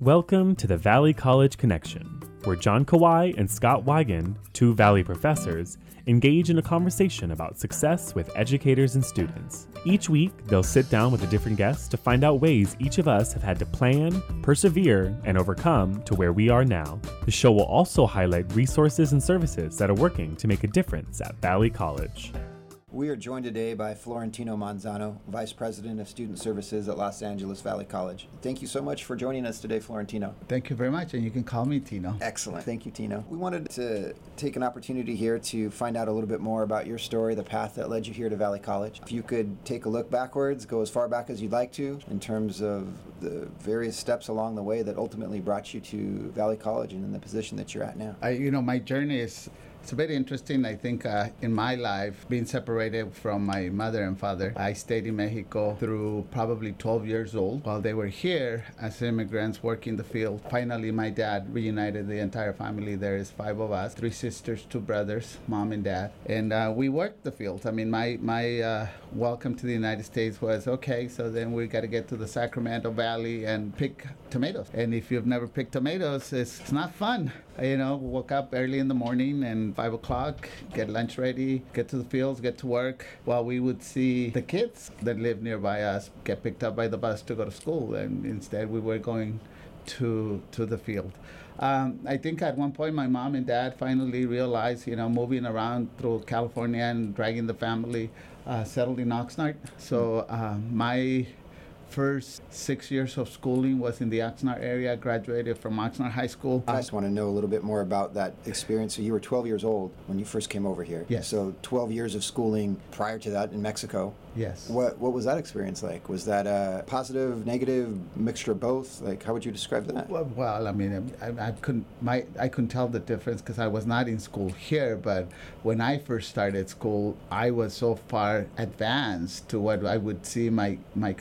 Welcome to the Valley College Connection, where John Kawai and Scott Wigan, two Valley professors, engage in a conversation about success with educators and students. Each week, they'll sit down with a different guest to find out ways each of us have had to plan, persevere, and overcome to where we are now. The show will also highlight resources and services that are working to make a difference at Valley College. We are joined today by Florentino Manzano, Vice President of Student Services at Los Angeles Valley College. Thank you so much for joining us today, Florentino. Thank you very much, and you can call me Tino. Excellent. Thank you, Tino. We wanted to take an opportunity here to find out a little bit more about your story, the path that led you here to Valley College. If you could take a look backwards, go as far back as you'd like to, in terms of the various steps along the way that ultimately brought you to Valley College and in the position that you're at now. I, you know, my journey is it's very interesting. I think uh, in my life, being separated from my mother and father, I stayed in Mexico through probably 12 years old. While they were here as immigrants working the field, finally my dad reunited the entire family. There is five of us, three sisters, two brothers, mom and dad, and uh, we worked the field. I mean, my my uh, welcome to the United States was okay. So then we got to get to the Sacramento Valley and pick tomatoes. And if you've never picked tomatoes, it's, it's not fun. You know, woke up early in the morning and five o'clock, get lunch ready, get to the fields, get to work. While we would see the kids that live nearby us get picked up by the bus to go to school, and instead we were going to to the field. Um, I think at one point my mom and dad finally realized, you know, moving around through California and dragging the family, uh, settled in Oxnard. So uh, my first six years of schooling was in the Oxnard area. Graduated from Oxnard High School. I just want to know a little bit more about that experience. So you were 12 years old when you first came over here. Yes. So 12 years of schooling prior to that in Mexico. Yes. What What was that experience like? Was that a positive, negative, mixture of both? Like, how would you describe that? Well, well I mean, um, I, I couldn't my I couldn't tell the difference because I was not in school here. But when I first started school, I was so far advanced to what I would see my my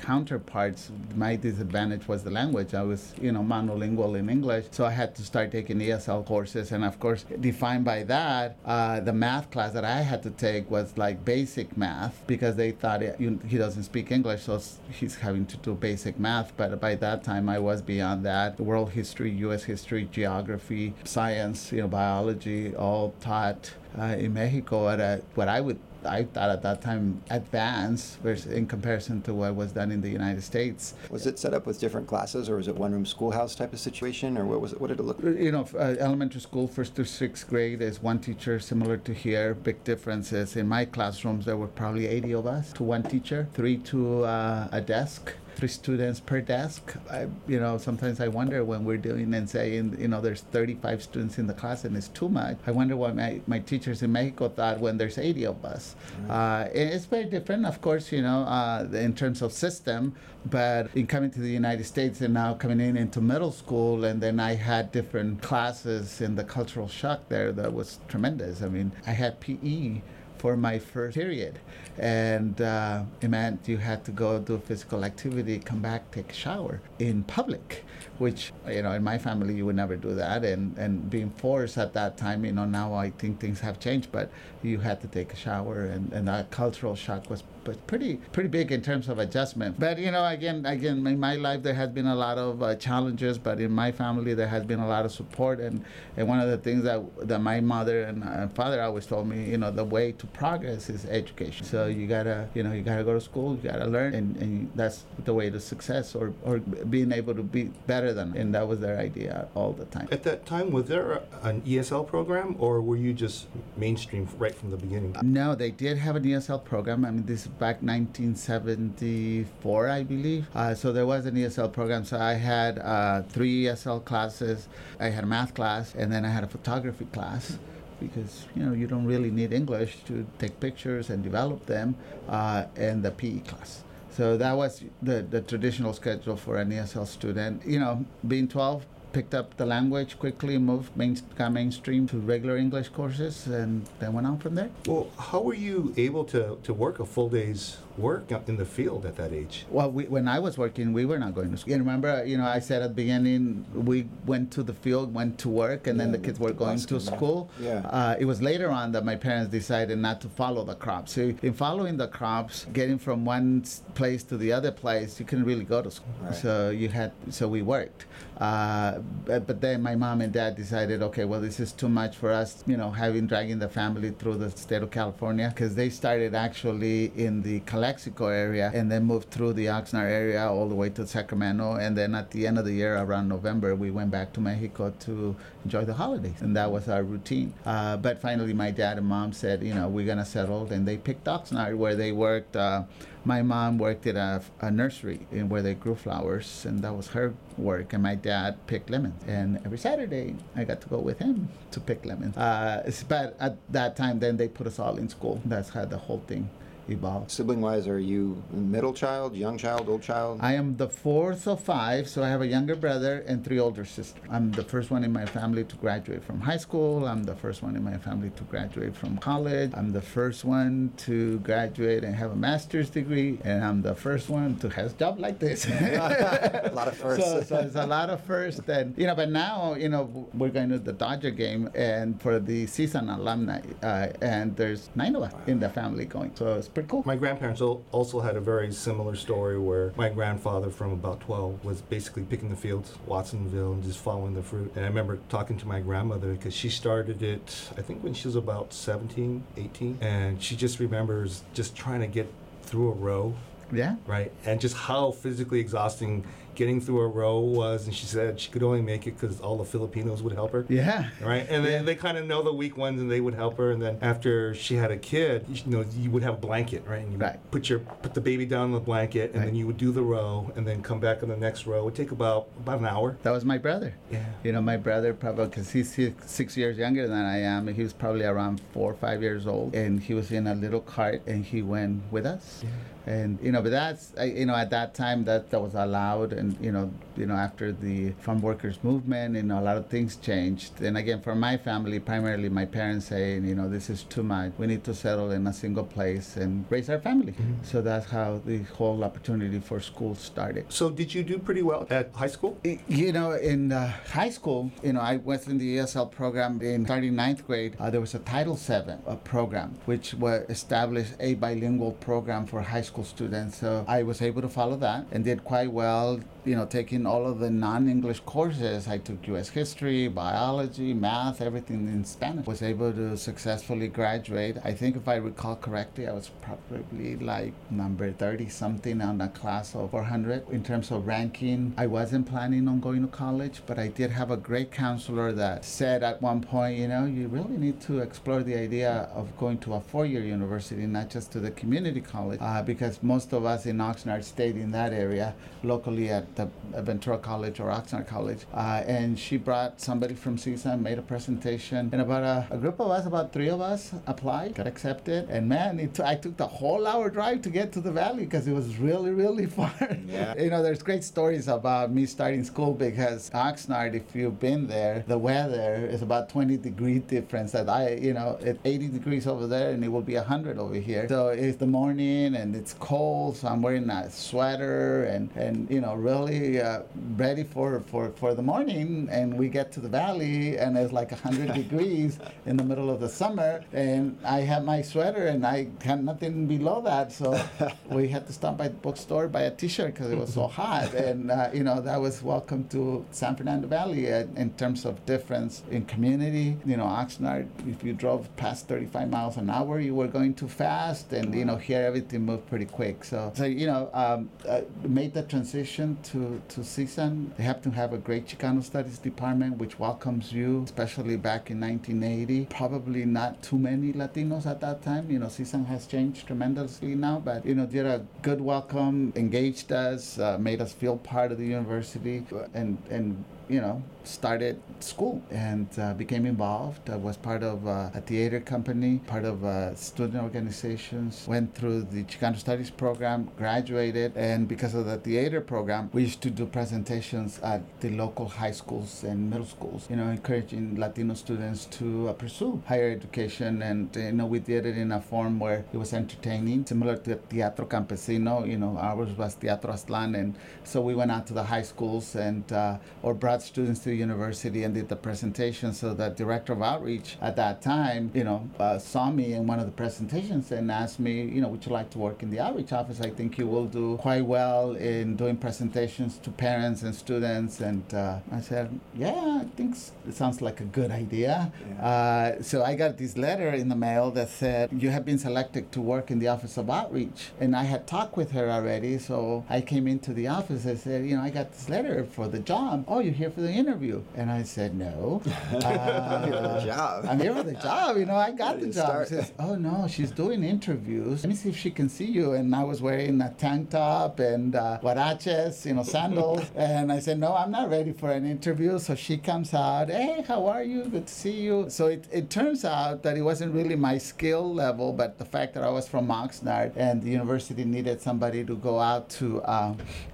counterparts. My disadvantage was the language. I was you know monolingual in English, so I had to start taking ESL courses, and of course, defined by that, uh, the math class that I had to take was like basic math because they thought you, he doesn't speak English, so he's having to do basic math. But by that time, I was beyond that. World history, U.S. history, geography, science, you know, biology, all taught uh, in Mexico at a, what I would I thought at that time advanced versus in comparison to what was done in the United States. Was it set up with different classes, or was it one room schoolhouse type of situation, or what was it? What did it look? like? You know, uh, elementary school, first to sixth grade, is one teacher, similar to here. Big differences in my classrooms. There were probably 80 of us to one teacher, three to uh, a desk three students per desk. I, you know, sometimes I wonder when we're doing and saying, you know, there's 35 students in the class and it's too much. I wonder what my, my teachers in Mexico thought when there's 80 of us. Mm-hmm. Uh, it's very different, of course, you know, uh, in terms of system, but in coming to the United States and now coming in into middle school, and then I had different classes in the cultural shock there that was tremendous. I mean, I had PE for my first period. And uh, it meant you had to go do physical activity, come back, take a shower in public, which, you know, in my family, you would never do that. And, and being forced at that time, you know, now I think things have changed, but you had to take a shower. And, and that cultural shock was but pretty pretty big in terms of adjustment. But you know, again, again, in my life there has been a lot of uh, challenges, but in my family there has been a lot of support. And, and one of the things that that my mother and uh, father always told me, you know, the way to progress is education. So you gotta, you know, you gotta go to school, you gotta learn, and, and that's the way to success or or being able to be better than. And that was their idea all the time. At that time, was there an ESL program, or were you just mainstream right from the beginning? No, they did have an ESL program. I mean, this back 1974, I believe. Uh, so there was an ESL program. So I had uh, three ESL classes. I had a math class, and then I had a photography class because you know you don't really need English to take pictures and develop them, uh, and the PE class. So that was the, the traditional schedule for an ESL student. You know, being 12 picked up the language quickly, moved, main, got mainstream to regular English courses, and then went on from there. Well, how were you able to, to work a full day's work in the field at that age? Well, we, when I was working, we were not going to school. You remember, you know, I said at the beginning, we went to the field, went to work, and then the kids were going to came back. school. Yeah. Uh, it was later on that my parents decided not to follow the crops. So in following the crops, getting from one place to the other place, you couldn't really go to school. Right. So you had, so we worked. Uh, but, but then my mom and dad decided, okay, well, this is too much for us, you know, having dragging the family through the state of California because they started actually in the Calexico area and then moved through the Oxnard area all the way to Sacramento. And then at the end of the year, around November, we went back to Mexico to enjoy the holidays. And that was our routine. Uh, but finally, my dad and mom said, you know, we're going to settle. And they picked Oxnard where they worked. Uh, my mom worked at a, a nursery in where they grew flowers, and that was her work. And my dad picked lemons, and every Saturday I got to go with him to pick lemons. Uh, but at that time, then they put us all in school. That's how the whole thing evolved. Sibling wise, are you middle child, young child, old child? I am the fourth of five, so I have a younger brother and three older sisters. I'm the first one in my family to graduate from high school. I'm the first one in my family to graduate from college. I'm the first one to graduate and have a master's degree, and I'm the first one to have a job like this. a lot of firsts. So, so it's a lot of firsts. and you know. But now, you know, we're going to the Dodger game, and for the season alumni, uh, and there's nine of us in the family going. So it's pretty cool. My grandparents also had a very similar story where my grandfather from about 12 was basically picking the fields, Watsonville, and just following the fruit. And I remember talking to my grandmother because she started it, I think, when she was about 17, 18. And she just remembers just trying to get through a row Yeah. right? And just how physically exhausting getting through a row was. And she said she could only make it because all the Filipinos would help her. Yeah. Right, and then they kind of know the weak ones, and they would help her. And then after she had a kid, you know, you would have a blanket, right? And you Right. put your put the baby down on the blanket, and Right. then you would do the row, and then come back on the next row. It would take about about an hour. That was my brother. Yeah. You know, my brother probably because he's six, six years younger than I am. He was probably around four or five years old, and he was in a little cart, and he went with us. And you know, but that's you know at that time that that was allowed, and you know, you know after the farm workers movement, you know, a lot of things changed. And again, for my family, primarily my parents saying, you know, this is too much. We need to settle in a single place and raise our family. So that's how the whole opportunity for school started. So did you do pretty well at high school? You know, in uh, high school, you know, I was in the ESL program in starting ninth grade. Uh, there was a Title VII program, which was established a bilingual program for high school students. So I was able to follow that and did quite well. You know, taking all of the non-English courses. I took U.S. history, biology, math, everything in Spanish. Was able to successfully graduate. I think, if I recall correctly, I was probably like number 30 something on a class of 400 in terms of ranking. I wasn't planning on going to college, but I did have a great counselor that said at one point, you know, you really need to explore the idea of going to a four-year university, not just to the community college, uh, because most of us in Oxnard stayed in that area, locally at the Ventura College or Oxnard College. Uh, and she brought somebody from CSUN, made a presentation, and about a, a group of us, about three of us, applied, got accepted, and man, it t- I took the whole hour drive to get to the valley because it was really, really far. Yeah. you know, there's great stories about me starting school because Oxnard, if you've been there, the weather is about 20 degree difference. That I, you know, it's 80 degrees over there and it will be 100 over here. So it's the morning and it's cold, so I'm wearing a sweater and and you know really uh, ready for for for the morning. And we get to the valley and it's like 100 degrees in the middle of the summer, and I have my sweater and I had nothing below that, so we had to stop by the bookstore buy a T-shirt because it was so hot, and uh, you know that was welcome to San Fernando Valley uh, in terms of difference in community. You know, Oxnard, if you drove past 35 miles an hour, you were going too fast, and you know here everything moved pretty quick. So, so you know, um, uh, made the transition to to CSUN. They happen to have a great Chicano Studies department, which welcomes you, especially back in 1980. Probably not too many Latinos at that time. You know, CSUN has changed tremendously now, but you know, did a good welcome, engaged us, uh, made us feel part of the university, and and you know, started school and uh, became involved. I was part of uh, a theater company, part of uh, student organizations, went through the Chicano Studies program, graduated, and because of the theater program, we used to do presentations at the local high schools and middle schools, you know, encouraging Latino students to uh, pursue higher education. And, you know, we did it in a form where it was entertaining, similar to Teatro Campesino, you know, ours was Teatro Aztlán. And so we went out to the high schools and, uh, or brought students to the university and did the presentation. So the director of outreach at that time, you know, uh, saw me in one of the presentations and asked me, you know, would you like to work in the outreach office? I think you will do quite well in doing presentations to parents and students. And uh, I said, yeah, I think it sounds like a good idea. Yeah. Uh, so I got this letter in the mail that said, you have been selected to work in the office of outreach. And I had talked with her already. So I came into the office. I said, you know, I got this letter for the job. Oh, you're here for the interview. And I said, no. Uh, I'm here for the job. I'm here for the job. You know, I got the job. Says, oh, no, she's doing interviews. Let me see if she can see you. And I was wearing a tank top and uh, huaraches, you know, sandals. and I said, no, I'm not ready for an interview. So she comes out, hey, how are you? Good to see you. So it, it turns out that it wasn't really my skill level, but the fact that I was from Oxnard and the university needed somebody to go out to uh,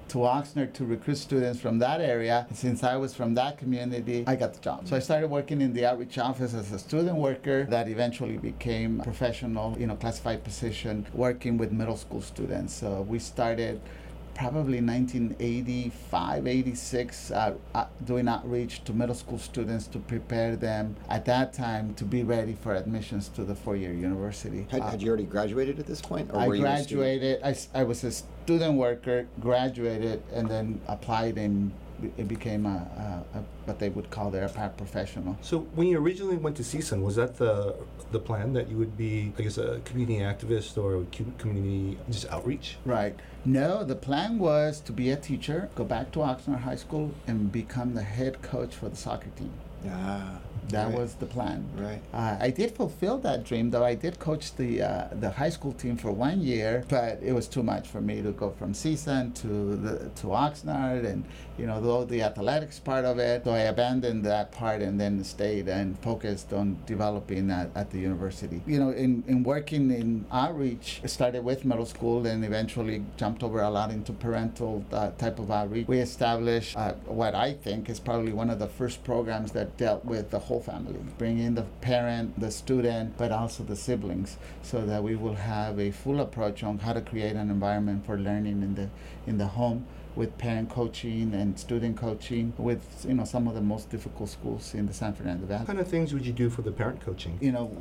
to Oxnard to recruit students from that area. Since I was from that community, I got the job. So I started working in the outreach office as a student worker that eventually became a professional, you know, classified position working with middle school students. So we started probably 1985, 86, uh, uh, doing outreach to middle school students to prepare them at that time to be ready for admissions to the four-year university. Had, had you already graduated at this point? I graduated. I, I was a student worker, graduated, and then applied and it became a, a, a, what they would call their paraprofessional. So when you originally went to CSUN, was that the the plan that you would be, I guess, a community activist or community just outreach? Right. No, the plan was to be a teacher, go back to Oxnard High School, and become the head coach for the soccer team. Yeah. That right. was the plan. Right. Uh, I did fulfill that dream, though. I did coach the uh, the high school team for one year, but it was too much for me to go from CSUN to the to Oxnard, and you know, though the athletics part of it. So I abandoned that part and then stayed and focused on developing that at the university. You know, in, in working in outreach, I started with middle school and eventually jumped over a lot into parental uh, type of outreach. We established uh, what I think is probably one of the first programs that dealt with the whole family, bringing the parent, the student, but also the siblings, so that we will have a full approach on how to create an environment for learning in the in the home with parent coaching and student coaching with you know some of the most difficult schools in the San Fernando Valley. What kind of things would you do for the parent coaching? You know,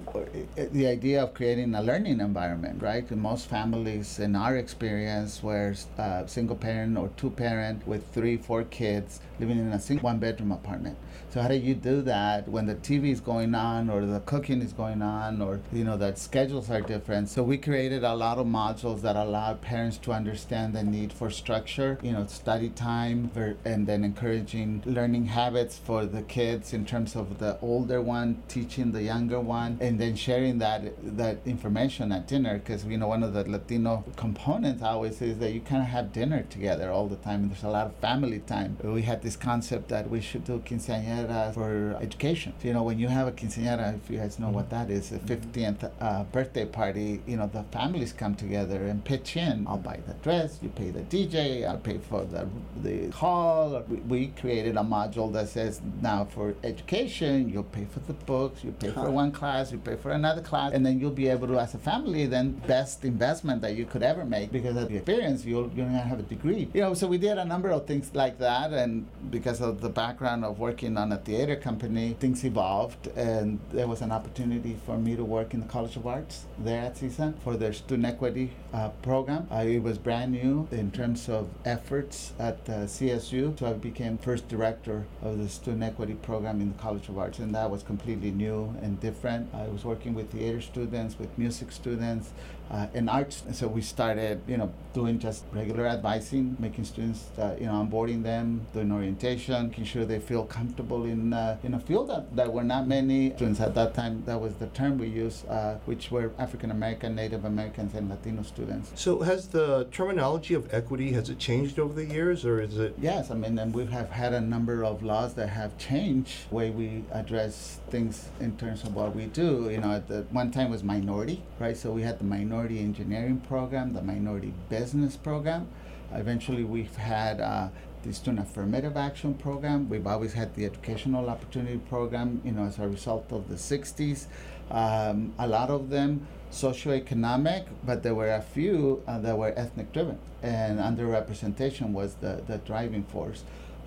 the idea of creating a learning environment, right? In most families, in our experience, where uh, single parent or two parent with three, four kids living in a single one bedroom apartment. So how do you do that when the TV is going on or the cooking is going on or you know that schedules are different? So we created a lot of modules that allow parents to understand the need for structure. You know know, study time and then encouraging learning habits for the kids in terms of the older one teaching the younger one and then sharing that that information at dinner because you know one of the Latino components always is that you kind of have dinner together all the time and there's a lot of family time. We had this concept that we should do quinceañera for education. So, you know, when you have a quinceañera, if you guys know what that is, a 15th uh, birthday party, you know, the families come together and pitch in. I'll buy the dress, you pay the DJ, I'll pay for the, the hall. We, we, created a module that says now for education, you'll pay for the books, you pay for one class, you pay for another class, and then you'll be able to, as a family, then best investment that you could ever make because of the experience, you'll, you're gonna have a degree. You know, so we did a number of things like that, and because of the background of working on a theater company, things evolved, and there was an opportunity for me to work in the College of Arts there at CSUN for their student equity uh, program. Uh, it was brand new in terms of effort efforts at uh, CSU. So I became first director of the student equity program in the College of Arts, and that was completely new and different. I was working with theater students, with music students, uh, in arts. And so we started, you know, doing just regular advising, making students, uh, you know, onboarding them, doing orientation, making sure they feel comfortable in uh, in a field that, that were not many students at that time. That was the term we used, uh, which were African American, Native Americans, and Latino students. So has the terminology of equity has it changed over the years, or is it? Yes, I mean, and we have had a number of laws that have changed the way we address things in terms of what we do. You know, at the one time was minority, right? So we had the minority minority engineering program, the minority business program. Eventually, we've had uh, the student affirmative action program. We've always had the educational opportunity program, you know, as a result of the 60s. Um, a lot of them socioeconomic, but there were a few uh, that were ethnic driven, and underrepresentation was the, the driving force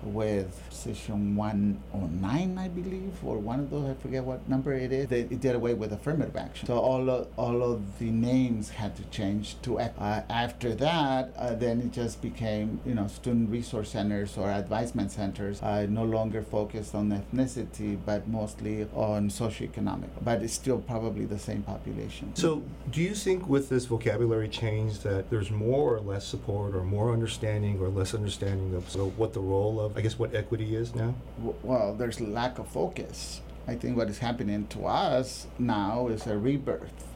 with Session 109, I believe, or one of those, I forget what number it is. They it did away with affirmative action. So all of, all of the names had to change to uh, after that, uh, then it just became, you know, student resource centers or advisement centers, uh, no longer focused on ethnicity, but mostly on socioeconomic. But it's still probably the same population. So, do you think with this vocabulary change that there's more or less support, or more understanding, or less understanding of so what the role of I guess what equity is now? Well, there's lack of focus. I think what is happening to us now is a rebirth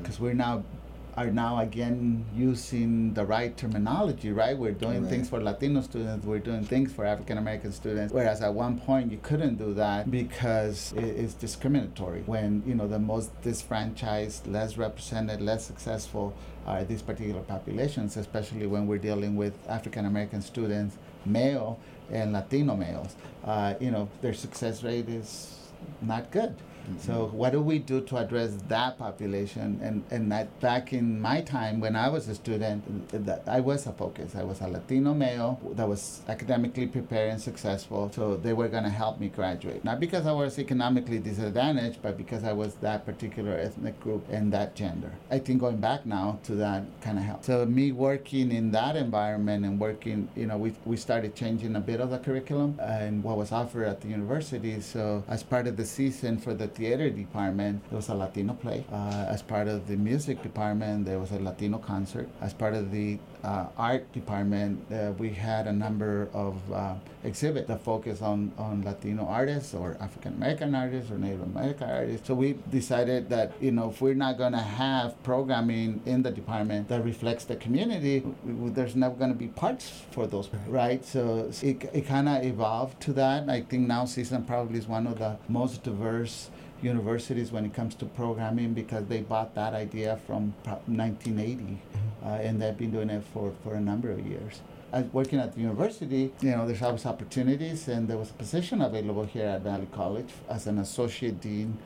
because mm-hmm. we're now are now again using the right terminology, right? We're doing right. things for Latino students, we're doing things for African American students, whereas at one point you couldn't do that because it's discriminatory. When, you know, the most disfranchised, less represented, less successful are these particular populations, especially when we're dealing with African American students, male, and Latino males, uh, you know, their success rate is not good. Mm-hmm. So what do we do to address that population? And and that back in my time when I was a student, that I was a focus. I was a Latino male that was academically prepared and successful. So they were going to help me graduate, not because I was economically disadvantaged, but because I was that particular ethnic group and that gender. I think going back now to that kind of help. So me working in that environment and working, you know, we we started changing a bit of the curriculum and what was offered at the university. So as part of the season for the theater department, there was a Latino play. Uh, as part of the music department, there was a Latino concert. As part of the uh, art department, uh, we had a number of uh, exhibits that focus on, on Latino artists or African American artists or Native American artists. So we decided that, you know, if we're not going to have programming in the department that reflects the community, there's never going to be parts for those, right? So it, it kind of evolved to that. I think now CSUN probably is one of the most diverse universities when it comes to programming because they bought that idea from 1980 mm-hmm. uh, and they've been doing it for, for a number of years. As working at the university, you know, there's always opportunities, and there was a position available here at Valley College as an associate dean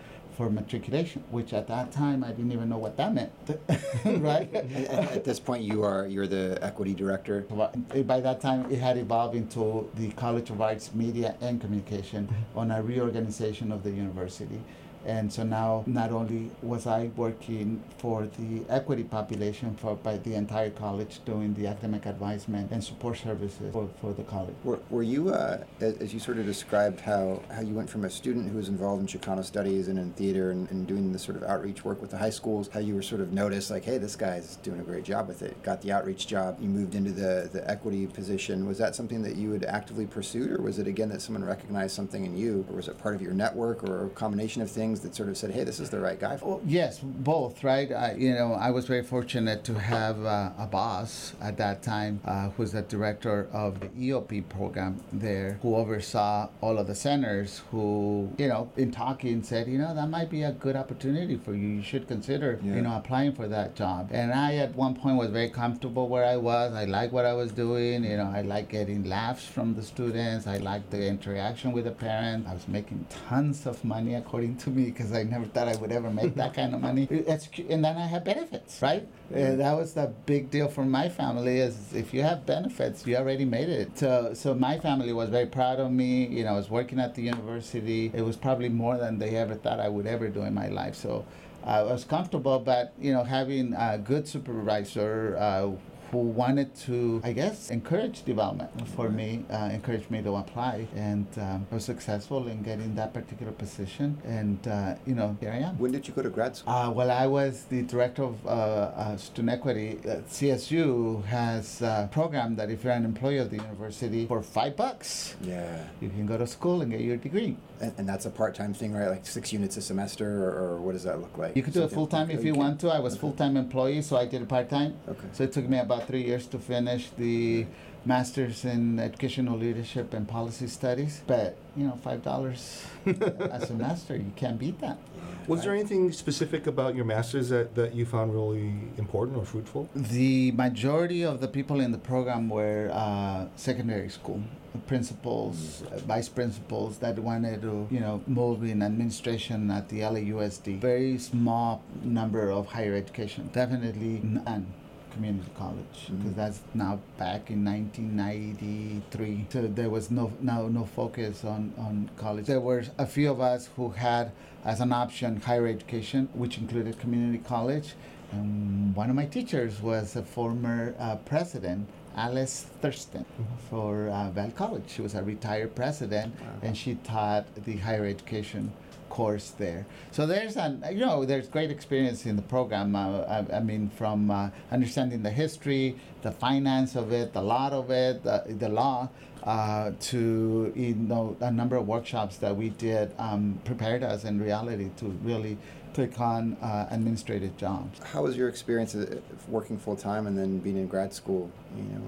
for matriculation, which at that time I didn't even know what that meant, right? at, at, this point, you are you're the equity director. By that time, it had evolved into the College of Arts, Media, and Communication mm-hmm. on a reorganization of the university. And so now, not only was I working for the equity population for by the entire college, doing the academic advisement and support services for, for the college. Were, were you, uh, as you sort of described how, how you went from a student who was involved in Chicano studies and in theater and, and doing the sort of outreach work with the high schools, how you were sort of noticed like, hey, this guy's doing a great job with it. Got the outreach job. You moved into the, the equity position. Was that something that you had actively pursued, or was it again that someone recognized something in you, or was it part of your network, or a combination of things that sort of said, "Hey, this is the right guy"? Well, yes, both, right? I, you know, I was very fortunate to have uh, a boss at that time uh, who was the director of the EOP program there, who oversaw all of the centers. Who, you know, in talking, said, "You know, that might be a good opportunity for you. You should consider, yeah. you know, applying for that job." And I, at one point, was very comfortable where I was. I liked what I was doing. You know, I liked getting laughs from the students. I liked the interaction with the parents. I was making tons of money, according to me, because I I never thought I would ever make that kind of money. It's, and then I have benefits, right? Uh, that was the big deal for my family is if you have benefits, you already made it. So, so my family was very proud of me. You know, I was working at the university. It was probably more than they ever thought I would ever do in my life. So I was comfortable, but you know, having a good supervisor uh, who wanted to, I guess, encourage development for me, uh, encouraged me to apply, and um, I was successful in getting that particular position. And uh, you know, here I am. When did you go to grad school? Uh, well, I was the director of uh, uh, student equity. CSU has a program that if you're an employee of the university for five bucks, yeah, you can go to school and get your degree. And, and that's a part-time thing, right? Like six units a semester, or, or what does that look like? You could do it full-time if you, want to. I was okay. full-time employee, so I did it part-time. Okay. So it took me about three years to finish the master's in educational leadership and policy studies. But you know, five dollars as a semester, you can't beat that. Was right? there anything specific about your master's that, that you found really important or fruitful? The majority of the people in the program were uh, secondary school principals, uh, vice principals that wanted to, you know, move in administration at the LAUSD. Very small number of higher education. Definitely none community college because Mhm. that's now back in 1993 so there was no no no focus on on college there were a few of us who had as an option higher education which included community college and one of my teachers was a former uh, president alice thurston for uh, Val College. She was a retired president, Wow. and she taught the higher education course there. So there's an you know there's great experience in the program. Uh, I, I mean, from uh, understanding the history, the finance of it, the law of it, the, the law. Uh, to you know a number of workshops that we did um, prepared us in reality to really take on uh, administrative jobs. How was your experience uh, working full time and then being in grad school? You know,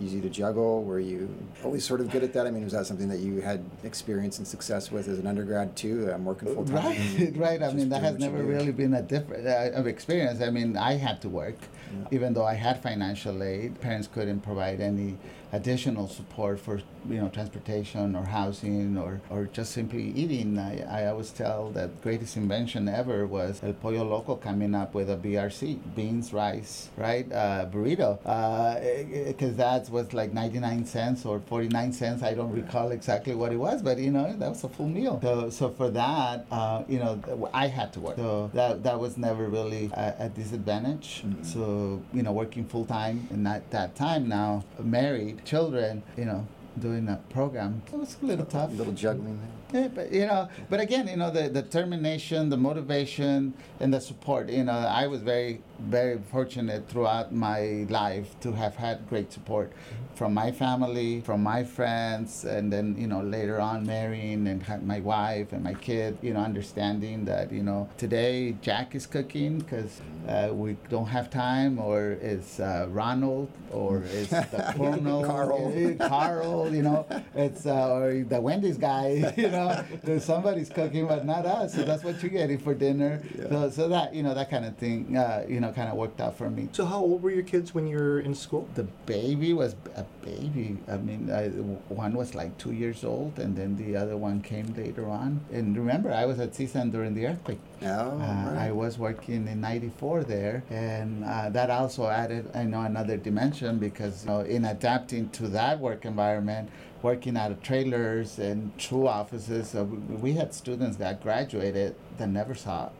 easy to juggle? Were you always sort of good at that? I mean, was that something that you had experience and success with as an undergrad too? I'm working full time. Right, right. I mean, that has never really been a different uh, of experience. I mean, I had to work. Even though I had financial aid. Parents couldn't provide any additional support for you know transportation or housing or, or just simply eating. I, I always tell that greatest invention ever was El Pollo Loco coming up with a BRC, beans, rice, right, uh, burrito, because that was like 99 cents or 49 cents. I don't recall exactly what it was, but you know that was a full meal. So, so for that, uh, you know, I had to work. So that that was never really a, a disadvantage. Mhm. So you know, working full time and at that time now, married, children, you know, doing a program, it was a little tough. A little juggling there. Yeah, but you know, but again, you know, the, determination, the motivation, and the support. You know, I was very, very fortunate throughout my life to have had great support from my family, from my friends, and then you know later on marrying and had my wife and my kid. You know, understanding that you know today Jack is cooking because uh, we don't have time, or it's uh, Ronald, or it's the Colonel, Carl. Carl. You know, it's uh, or the Wendy's guy. You know, there's somebody's cooking, but not us. So that's what you're getting for dinner. Yeah. So, so that you know that kind of thing. Uh, you know, kind of worked out for me. So how old were your kids when you were in school? The baby was a baby. I mean, I, one was like two years old, and then the other one came later on. And remember, I was at CSUN during the earthquake. Oh, Uh, right. I was working in '94 there, and uh, that also added, I know, another dimension because you know, in adapting to that work environment, working out of trailers and true offices, we, we had students that graduated that never saw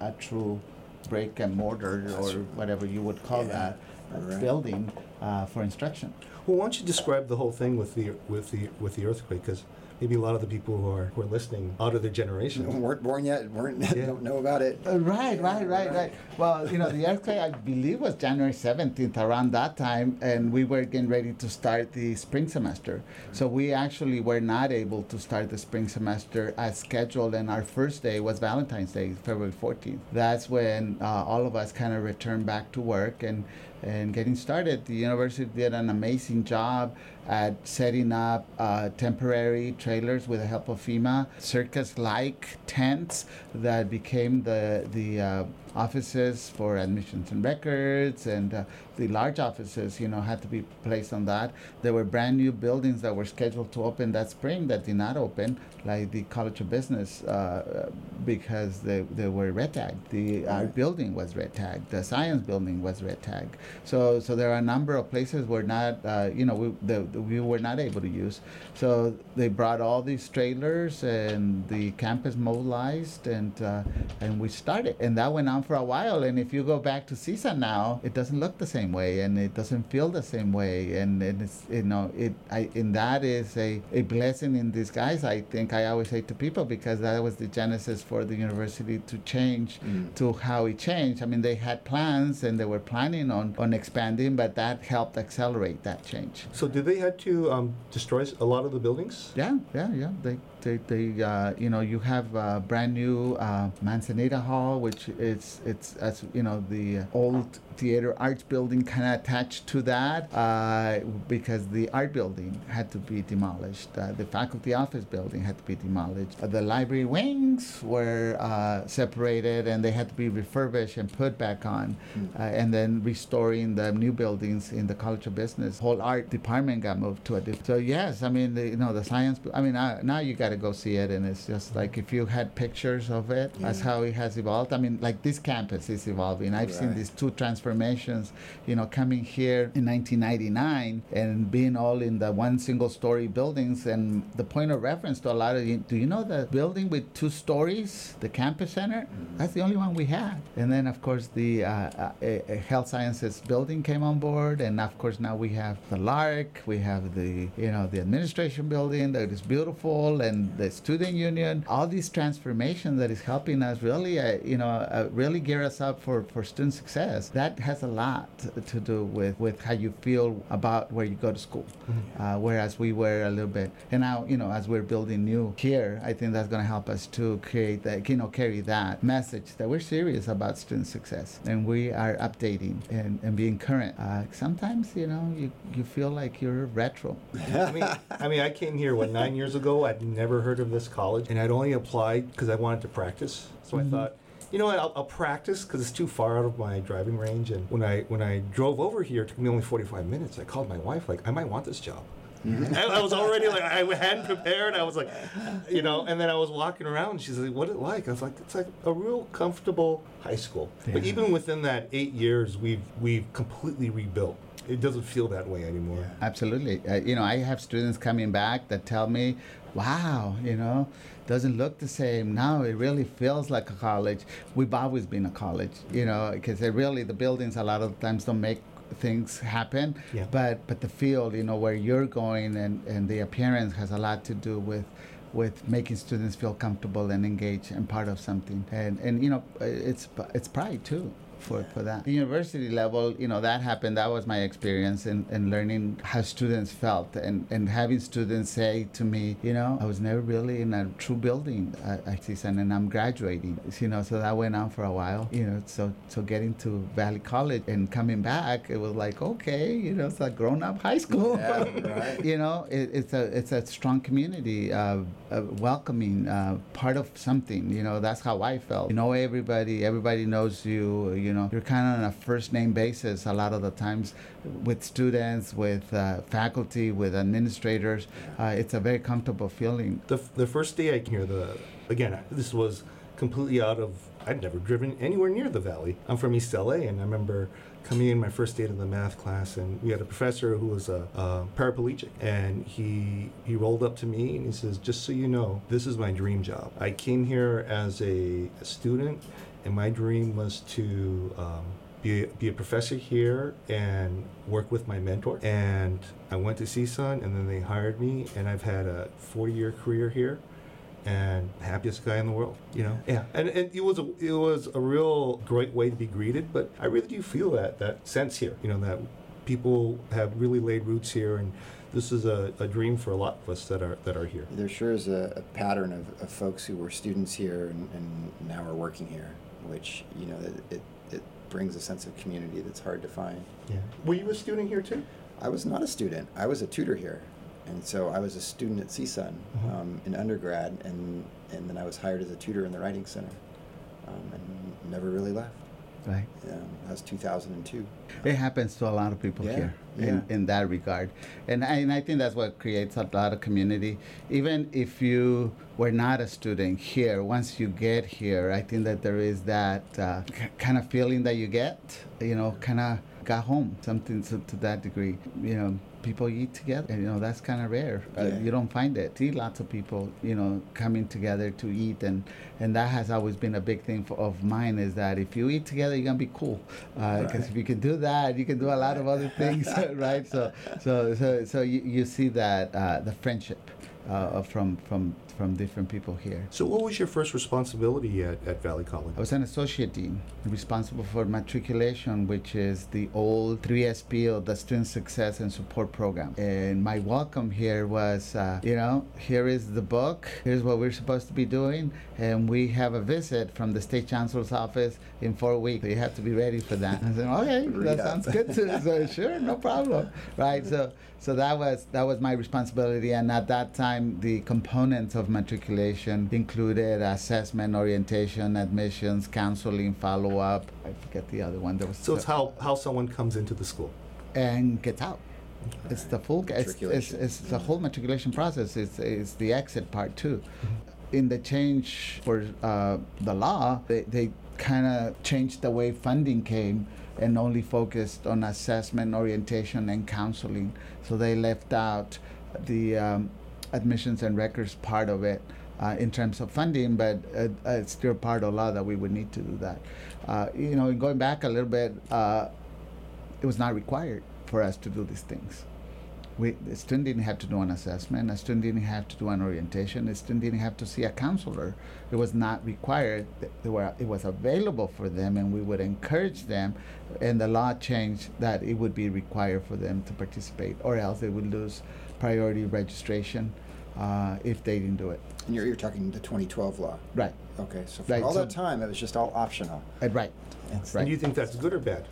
a true brick and mortar or whatever you would call Yeah, that uh, right. building uh, for instruction. Well, why don't you describe the whole thing with the with the with the earthquake? Because maybe a lot of the people who are who are listening out of their generation. weren't born yet. weren't Yeah. don't know about it. Uh, right, right, right, right. Well, you know, the earthquake, I believe, was January 17th, around that time, and we were getting ready to start the spring semester. So we actually were not able to start the spring semester as scheduled, and our first day was Valentine's Day, February 14th. That's when uh, all of us kind of returned back to work and and getting started. The university did an amazing job at setting up uh, temporary trailers with the help of FEMA, circus-like tents that became the the uh, offices for admissions and records, and uh, the large offices, you know, had to be placed on that. There were brand new buildings that were scheduled to open that spring that did not open, like the College of Business, uh, because they, they were red tagged. The our Right. building was red tagged. The science building was red tagged. So so there are a number of places where not, uh, you know, we the, the- we were not able to use. So they brought all these trailers and the campus mobilized and uh, and we started. And that went on for a while. And if you go back to CSUN now, it doesn't look the same way and it doesn't feel the same way. And, and it's you know it I and that is a, a blessing in disguise. I think I always say to people because that was the genesis for the university to change Mm. to how it changed. I mean, they had plans and they were planning on, on expanding, but that helped accelerate that change. So did they had to um, destroy a lot of the buildings? Yeah, yeah, yeah. They, they, they uh, you know, you have uh, brand new uh, Manzanita Hall, which is it's as you know the old theater arts building kind of attached to that uh, because the art building had to be demolished. Uh, the faculty office building had to be demolished. Uh, the library wings were uh, separated and they had to be refurbished and put back on. Uh, and then restoring the new buildings in the College of Business, whole art department got moved to a different. So yes, I mean the, you know the science. I mean uh, now you got to go see it, and it's just like if you had pictures of it, that's how it has evolved. I mean like this campus is evolving. I've seen these two transformations. You know, coming here in 1999 and being all in the one single story buildings, and the point of reference to a lot of you. Do you know the building with two stories, the campus center? That's the only one we had. And then of course the uh, uh, uh, health sciences building came on board, and of course now we have the LARC, we have the you know the administration building that is beautiful, and the student union. All these transformations that is helping us really, uh, you know, uh, really gear us up for for student success. That has a lot to do with with how you feel about where you go to school. Uh, whereas we were a little bit, and now you know as we're building new here, I think that's going to help us to create that, you know, carry that message that we're serious about student success and we are updating and, and being current. Uh, sometimes you know you, you feel like you're retro. I mean, I mean, I came here what nine years ago. I'd never heard of this college, and I'd only applied because I wanted to practice. So I thought, you know what, I'll, I'll practice because it's too far out of my driving range. And when I when I drove over here, it took me only 45 minutes. I called my wife, like, I might want this job. Mm-hmm. I, I was already like, I hadn't prepared. I was like, you know, and then I was walking around. She's like, "What it like?" I was like, "It's like a real comfortable high school." But even within that eight years, we've we've completely rebuilt. It doesn't feel that way anymore. Absolutely. Uh, you know, I have students coming back that tell me, wow, you know, doesn't look the same now. It really feels like a college. We've always been a college, you know, because really the buildings a lot of times don't make things happen Yeah. but but the field you know where you're going and and the appearance has a lot to do with with making students feel comfortable and engaged and part of something and and you know it's it's pride too for, for that. The university level, you know, that happened. That was my experience in, in learning how students felt and, and having students say to me, you know, I was never really in a true building at, at CSUN and I'm graduating. You know, so that went on for a while. You know, so so getting to Valley College and coming back, it was like, okay, you know, it's a grown up high school. Yeah, right. you know, it, it's a it's a strong community, uh, uh, welcoming, uh, part of something. You know, that's how I felt. You know, everybody, everybody knows you. You know, you're kind of on a first name basis a lot of the times with students, with uh, faculty, with administrators. Uh, it's a very comfortable feeling. The, the first day I came here, the again, this was completely out of. I'd never driven anywhere near the valley. I'm from East LA, and I remember coming in my first day to the math class, and we had a professor who was a, a paraplegic, and he he rolled up to me and he says, "Just so you know, this is my dream job. I came here as a, a student, and my dream was to." Um, be, be a professor here and work with my mentor. And I went to CSUN and then they hired me and I've had a 40 year career here and happiest guy in the world, you know? Yeah. And, and it was a, it was a real great way to be greeted, but I really do feel that, that sense here, you know, that people have really laid roots here and this is a, a dream for a lot of us that are, that are here. There sure is a, a pattern of, of folks who were students here and, and now are working here, which, you know, it, it, it brings a sense of community that's hard to find. Yeah. Were you a student here too? I was not a student. I was a tutor here. And so I was a student at CSUN Mhm. um, in undergrad, and, and then I was hired as a tutor in the Writing Center um, and never really left. Right. Um, that was 2002. It happens to a lot of people Yeah, here in, yeah. in that regard. And I, and I think that's what creates a lot of community. Even if you were not a student here, once you get here, I think that there is that uh, k- kind of feeling that you get, you know, kind of got home, something to, to that degree. You know, people eat together, and, you know, that's kind of rare. Uh, Yeah. you don't find it. See lots of people, you know, coming together to eat, and, and that has always been a big thing for, of mine is that if you eat together, you're gonna be cool. Because Right. if you can do that, you can do a lot of other things, right? So, so, so, so you, you see that uh, the friendship uh, from from from different people here. So, what was your first responsibility at, at Valley College? I was an associate dean responsible for matriculation, which is the old 3SP, the Student Success and Support Program. And my welcome here was, uh, you know, here is the book, here's what we're supposed to be doing, and we have a visit from the state chancellor's office in four weeks. You have to be ready for that. I said, okay, that sounds good. To, so sure, no problem, right? So, so that was that was my responsibility, and at that time, the components of matriculation included assessment, orientation, admissions, counseling, follow up. I forget the other one. There was So, it's how, how someone comes into the school. and gets out. It's the full. It's, it's, Matriculation. it's the whole matriculation process. It's, it's the exit part too. In the change for uh, the law, they, they kind of changed the way funding came and only focused on assessment, orientation, and counseling. So they left out the um, admissions and records part of it. Uh, in terms of funding, but uh, it's still part of law that we would need to do that. Uh, you know, going back a little bit, uh, it was not required for us to do these things. We, the student didn't have to do an assessment. A student didn't have to do an orientation. A student didn't have to see a counselor. It was not required. Were, it was available for them, and we would encourage them. And the law changed that it would be required for them to participate, or else they would lose priority registration uh, if they didn't do it. And you're, you're talking the 2012 law. Right. Okay, so for Right, all so- that time, it was just all optional. Uh, right. Yes. Right. And do you think that's good or bad?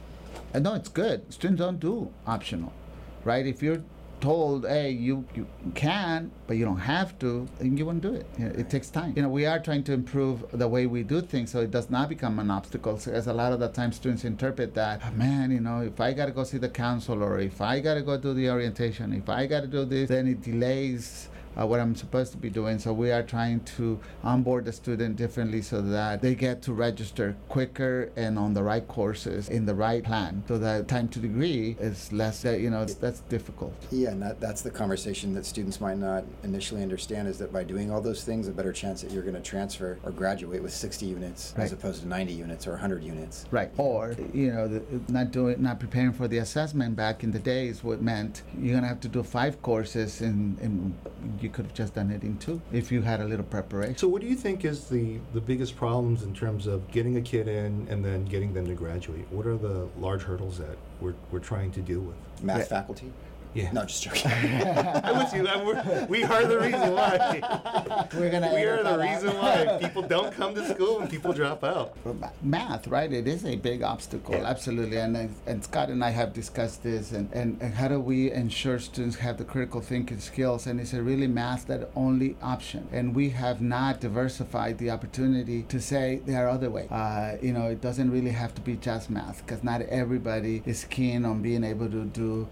And no, it's good. Students don't do optional, right? If you're told, hey, you, you can, but you don't have to, then you won't do it. You know, it takes time. You know, we are trying to improve the way we do things so it does not become an obstacle. So as a lot of the time students interpret that, "Oh, man, you know, if I got to go see the counselor, if I got to go do the orientation, if I got to do this, then it delays uh, what I'm supposed to be doing. So we are trying to onboard the student differently so that they get to register quicker and on the right courses in the right plan. So that time to degree is less. That you know, it's, that's difficult. Yeah, and that, that's the conversation that students might not initially understand is that by doing all those things, a better chance that you're going to transfer or graduate with 60 units Right. as opposed to 90 units or 100 units. Right. Or you know, the, not doing, not preparing for the assessment back in the days what meant you're gonna have to do five courses in, and you could have just done it in two if you had a little preparation. So, what do you think is the, the biggest problems in terms of getting a kid in and then getting them to graduate? What are the large hurdles that we're, we're trying to deal with? Math Yeah. faculty? Yeah. No, just joking. I'm with you. I'm, we're, the reason why. We're gonna We are the that out. reason why people don't come to school and people drop out. Math, right? It is a big obstacle, Yeah. absolutely. And and Scott and I have discussed this, and, and, and how do we ensure students have the critical thinking skills? And it's a really math that only option. And we have not diversified the opportunity to say there are other ways. Uh, you know, it doesn't really have to be just math, because not everybody is keen on being able to do.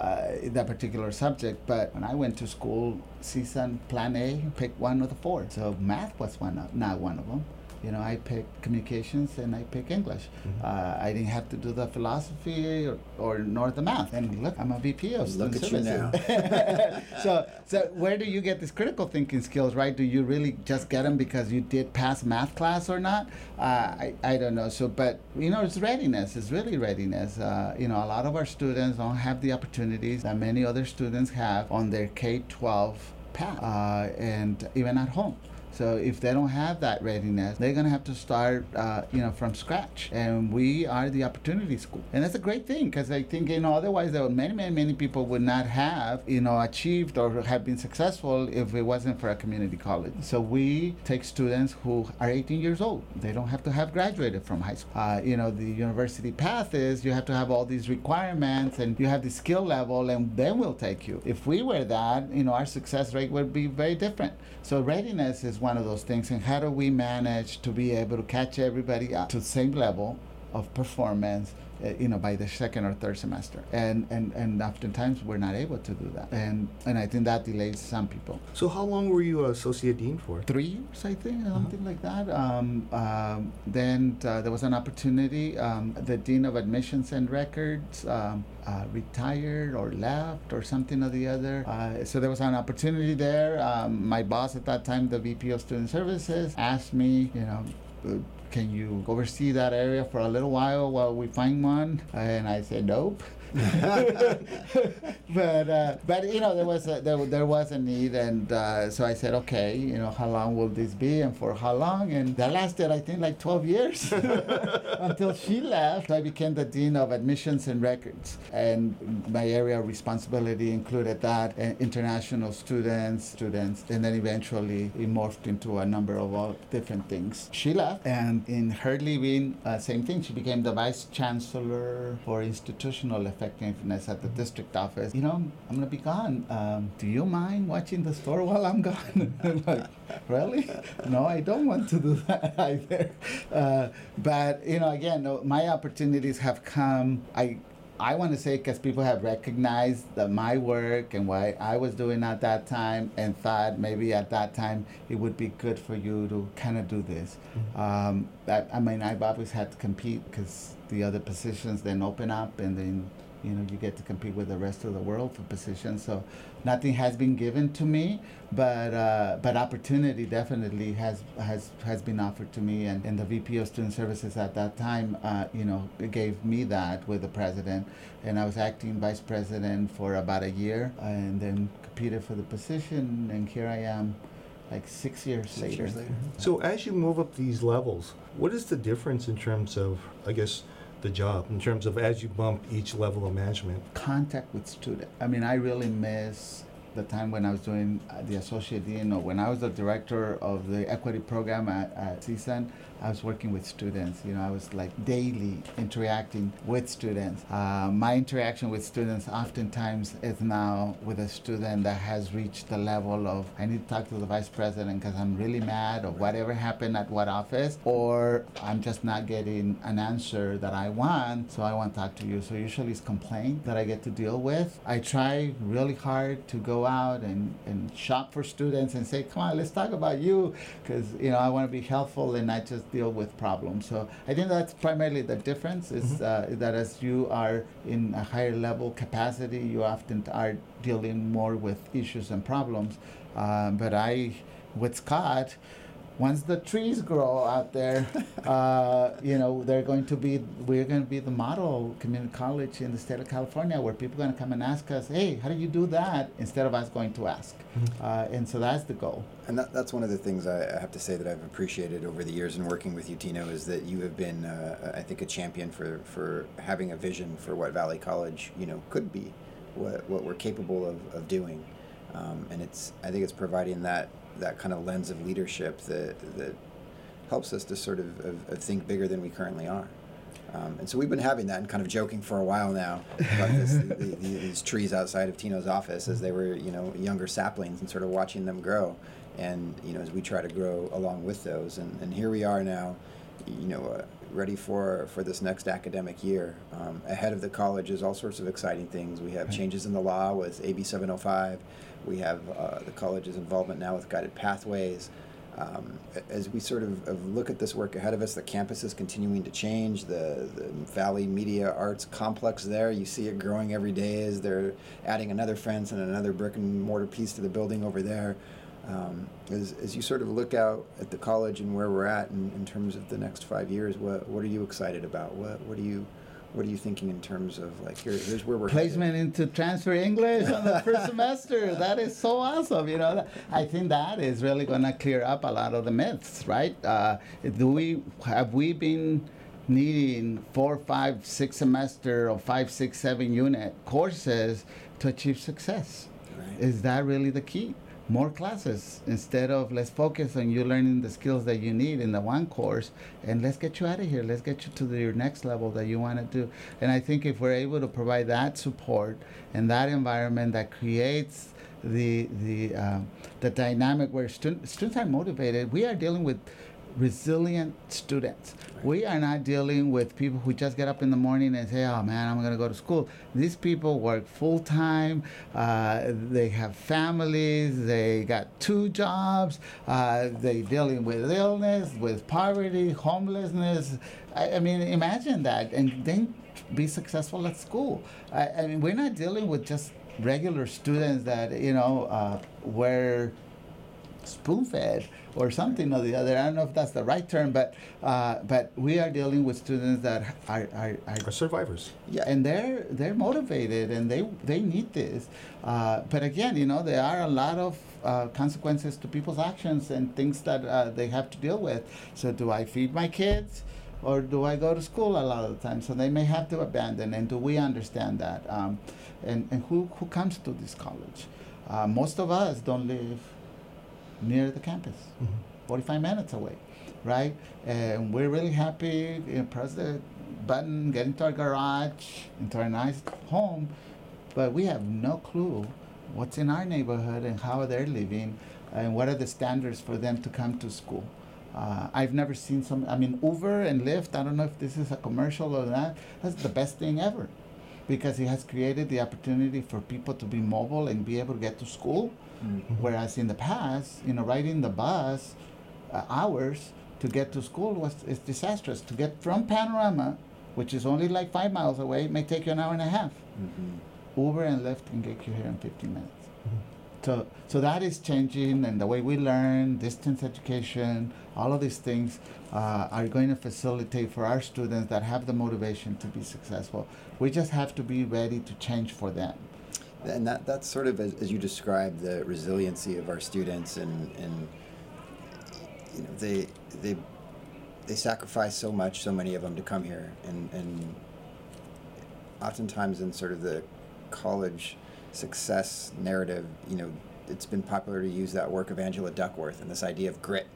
Uh, that particular subject, but when I went to school, season plan A, pick one of the four. So math was one of, not one of them. You know, I picked communications and I picked English. Mm-hmm. Uh, I didn't have to do the philosophy or, or nor the math. And look, I'm a VP of Look at you services. so, so where do you get these critical thinking skills, right? Do you really just get them because you did pass math class or not? Uh, I, I don't know. So, but you know, it's readiness. It's really readiness. Uh, you know, a lot of our students don't have the opportunities that many other students have on their K-12 path, uh, and even at home. So if they don't have that readiness, they're gonna have to start, uh, you know, from scratch. And we are the opportunity school, and that's a great thing because I think you know otherwise there were many, many, many people would not have you know achieved or have been successful if it wasn't for a community college. So we take students who are 18 years old. They don't have to have graduated from high school. Uh, you know, the university path is you have to have all these requirements and you have the skill level, and then we'll take you. If we were that, you know, our success rate would be very different. So readiness is one of those things, and how do we manage to be able to catch everybody up to the same level of performance? Uh, you know, by the second or third semester, and and and oftentimes we're not able to do that, and and I think that delays some people So, how long were you associate dean for? three years, I think, something like that. Um, um, then uh, there was an opportunity. Um, the dean of admissions and records um, uh, retired or left or something or the other. Uh, so there was an opportunity there. Um, my boss at that time, the VP of Student Services, asked me, you know. Can you oversee that area for a little while while we find one? And I said, nope. but uh, but you know there was a, there, there was a need, and uh, so I said, okay, you know, how long will this be, and for how long? And that lasted, I think, like 12 years until she left. I became the dean of admissions and records, and my area of responsibility included that and international students, students, and then eventually it morphed into a number of all different things. She left, and in her leaving, uh, same thing. She became the vice chancellor for institutional effectiveness at the district office. You know, I'm gonna be gone. Um, do you mind watching the store while I'm gone? like, really? No, I don't want to do that either. Uh, but you know, again, my opportunities have come. I I want to say because people have recognized that my work and what I was doing at that time and thought maybe at that time it would be good for you to kind of do this. Mm-hmm. Um, I, I mean, I've always had to compete because the other positions then open up and then you know you get to compete with the rest of the world for positions so nothing has been given to me but uh, but opportunity definitely has has has been offered to me and, and the VP of student services at that time uh, you know gave me that with the president and I was acting vice president for about a year and then competed for the position and here I am like six years Six later. years later. So as you move up these levels, what is the difference in terms of, I guess, the job in terms of as you bump each level of management? Contact with students. I mean, I really miss the time when I was doing the associate dean or when I was the director of the equity program at, at CSUN. I was working with students. You know, I was like daily interacting with students. Uh, my interaction with students oftentimes is now with a student that has reached the level of I need to talk to the vice president because I'm really mad or whatever happened at what office, or I'm just not getting an answer that I want, so I want to talk to you. So usually it's complaint that I get to deal with. I try really hard to go out and, and shop for students and say, come on, let's talk about you because you know I want to be helpful and not just deal with problems. So I think that's primarily the difference is mm-hmm. uh, that as you are in a higher level capacity, you often are dealing more with issues and problems. Um, but I, with Scott, once the trees grow out there, uh, you know, they're going to be, we're going to be the model community college in the state of California where people are going to come and ask us, hey, how do you do that? Instead of us going to ask. Mm-hmm. Uh, and so that's the goal. And that, that's one of the things I, have to say that I've appreciated over the years in working with you, Tino, is that you have been, uh, I think, a champion for, for having a vision for what Valley College, you know, could be, what, what we're capable of, of doing. Um, and it's, I think it's providing that that kind of lens of leadership that that helps us to sort of, of, of think bigger than we currently are. Um, and so we've been having that and kind of joking for a while now about this, the, the, these trees outside of Tino's office as they were, you know, younger saplings and sort of watching them grow. And, you know, as we try to grow along with those. And, and here we are now, you know, uh, ready for, for this next academic year. Um, ahead of the college is all sorts of exciting things. We have changes in the law with AB 705. We have uh, the college's involvement now with guided pathways. Um, as we sort of, of, look at this work ahead of us, the campus is continuing to change. The, the, Valley Media Arts Complex there, you see it growing every day as they're adding another fence and another brick and mortar piece to the building over there. Um, as, as you sort of look out at the college and where we're at in, in terms of the next five years, what, what are you excited about? What, what are you what are you thinking in terms of like here, here's where we're placement headed. into transfer English on the first semester? That is so awesome. You know, I think that is really going to clear up a lot of the myths, right? Uh, do we have we been needing four, five, six semester or five, six, seven unit courses to achieve success? Right. Is that really the key? More classes. Instead of let's focus on you learning the skills that you need in the one course and let's get you out of here. Let's get you to the, your next level that you want to do. And i think if we're able to provide that support and that environment that creates the the um, the dynamic where student, students are motivated we are dealing with resilient students. Right. We are not dealing with people who just get up in the morning and say, "Oh man, I'm going to go to school." These people work full time. Uh, they have families. They got two jobs. Uh, they dealing with illness, with poverty, homelessness. I, I, mean, imagine that, and then be successful at school. I, I, mean, we're not dealing with just regular students that you know uh, where spoon fed or something or the other. I don't know if that's the right term, but uh, but we are dealing with students that are, are, are Are survivors. Yeah. and they're they're motivated and they they need this. Uh, but again, you know, there are a lot of uh, consequences to people's actions and things that uh, they have to deal with. So, do I feed my kids? Or do I go to school a lot of the time? So they may have to abandon, and do we understand that? Um, and and who, who comes to this college? Uh, most of us don't live near the campus. 45 minutes away, right? And we're really happy, you know, press the button, get into our garage, into our nice home, but we have no clue what's in our neighborhood and how they're living and what are the standards for them to come to school. Uh, I've never seen some, I mean, Uber and Lyft, I don't know if this is a commercial or not, that's the best thing ever because it has created the opportunity for people to be mobile and be able to get to school. Whereas in the past, you know, riding the bus uh, hours to get to school was is disastrous. To get from Panorama, which is only like five miles away, may take you an hour and a half. Uber and Lyft can get you here in 15 minutes. So, so that is changing, and the way we learn, distance education, all of these things uh, are going to facilitate for our students that have the motivation to be successful. We just have to be ready to change for them. And that, that's sort of as, as you described the resiliency of our students and, and you know they they they sacrifice so much, so many of them to come here and, and oftentimes in sort of the college success narrative, you know, it's been popular to use that work of Angela Duckworth and this idea of grit.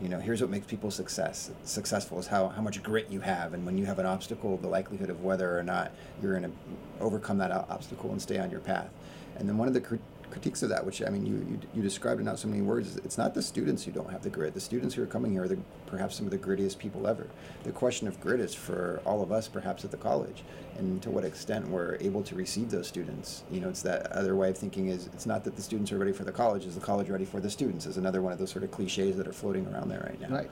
You know, here's what makes people success successful is how, how much grit you have, and when you have an obstacle, the likelihood of whether or not you're going to overcome that obstacle and stay on your path. And then one of the critiques of that, which I mean, you, you you described in not so many words, it's not the students who don't have the grit. The students who are coming here are the, perhaps some of the grittiest people ever. The question of grit is for all of us, perhaps at the college, and to what extent we're able to receive those students. You know, it's that other way of thinking is it's not that the students are ready for the college, is the college ready for the students? Is another one of those sort of cliches that are floating around there right now. Right.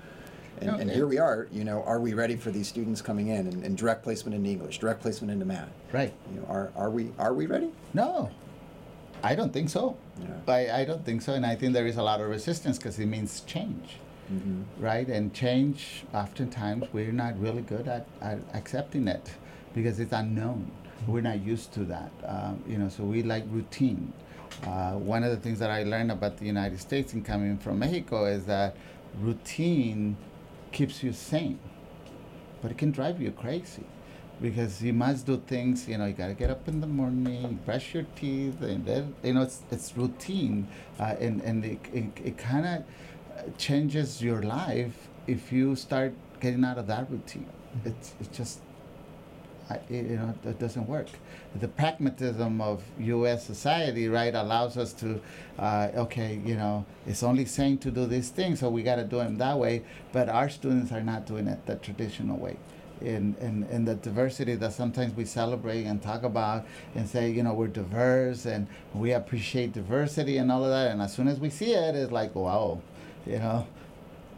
And, No, and here we are. You know, are we ready for these students coming in and, and direct placement into English, direct placement into math? Right. You know, are are we are we ready? No, I don't think so. Yeah. I, I don't think so, and I think there is a lot of resistance because it means change, Mm-hmm. right? And change, oftentimes, we're not really good at, at accepting it because it's unknown. We're not used to that, um, you know. So we like routine. Uh, one of the things that I learned about the United States and coming from Mexico is that routine keeps you sane, but it can drive you crazy because you must do things. You know, you gotta get up in the morning, brush your teeth, and then you know it's it's routine, uh, and and it it, it kind of changes your life if you start getting out of that routine. It's it's just. I, you know, it doesn't work. The pragmatism of U.S. society, right, allows us to, uh, okay, you know, it's only saying to do this thing, so we got to do them that way. But our students are not doing it the traditional way in, in, in the diversity that sometimes we celebrate and talk about and say, you know, we're diverse and we appreciate diversity and all of that. And as soon as we see it, it's like, wow, you know,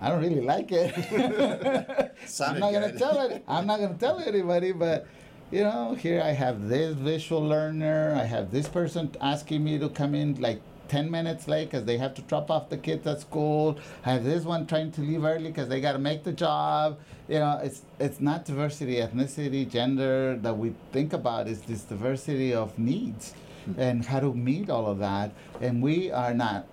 I don't really like it. I'm not gonna tell it. I'm not gonna tell anybody, but you know, here I have this visual learner. I have this person asking me to come in like 10 minutes late because they have to drop off the kids at school. I have this one trying to leave early because they got to make the job. You know, it's it's not diversity, ethnicity, gender that we think about. It's this diversity of needs hmm. and how to meet all of that. And we are not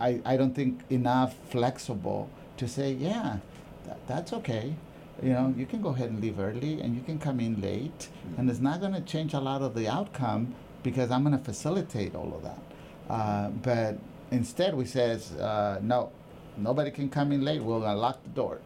I, I don't think enough flexible to say, yeah, that, that's okay. You know, you can go ahead and leave early and you can come in late, hmm. and it's not going to change a lot of the outcome because I'm going to facilitate all of that. Uh, but instead, we says, uh, no, nobody can come in late. We're going to lock the door.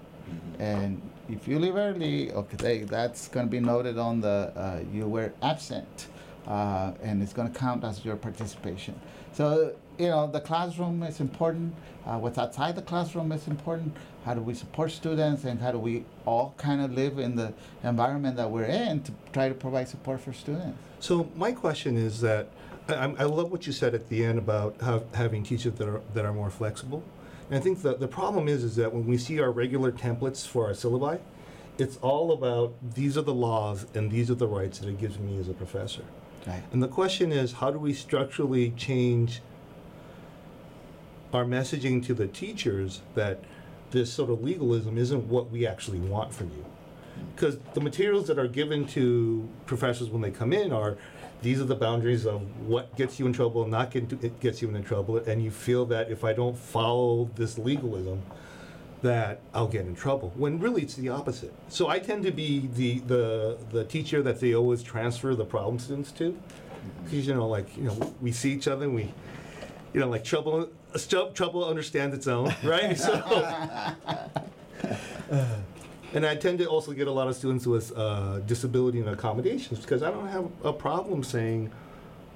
And if you leave early, okay, that's going to be noted on the uh, you were absent, uh, and it's going to count as your participation. So you know the classroom is important. Uh, what's outside the classroom is important. How do we support students, and how do we all kind of live in the environment that we're in to try to provide support for students? So my question is that I, I'm- love what you said at the end about how, having teachers that are that are more flexible. And I think that the problem is is that when we see our regular templates for our syllabi, it's all about these are the laws and these are the rights that it gives me as a professor. Right. And the question is, how do we structurally change our messaging to the teachers that this sort of legalism isn't what we actually want from you. Because the materials that are given to professors when they come in are these are the boundaries of what gets you in trouble and not get it gets you in trouble, and you feel that if I don't follow this legalism, that I'll get in trouble. When really it's the opposite. So I tend to be the the the teacher that they always transfer the problem students to, because you know, like you know, we see each other, and we, you know, like trouble trouble understands its own, right? so. And I tend to also get a lot of students with uh, disability and accommodations because I don't have a problem saying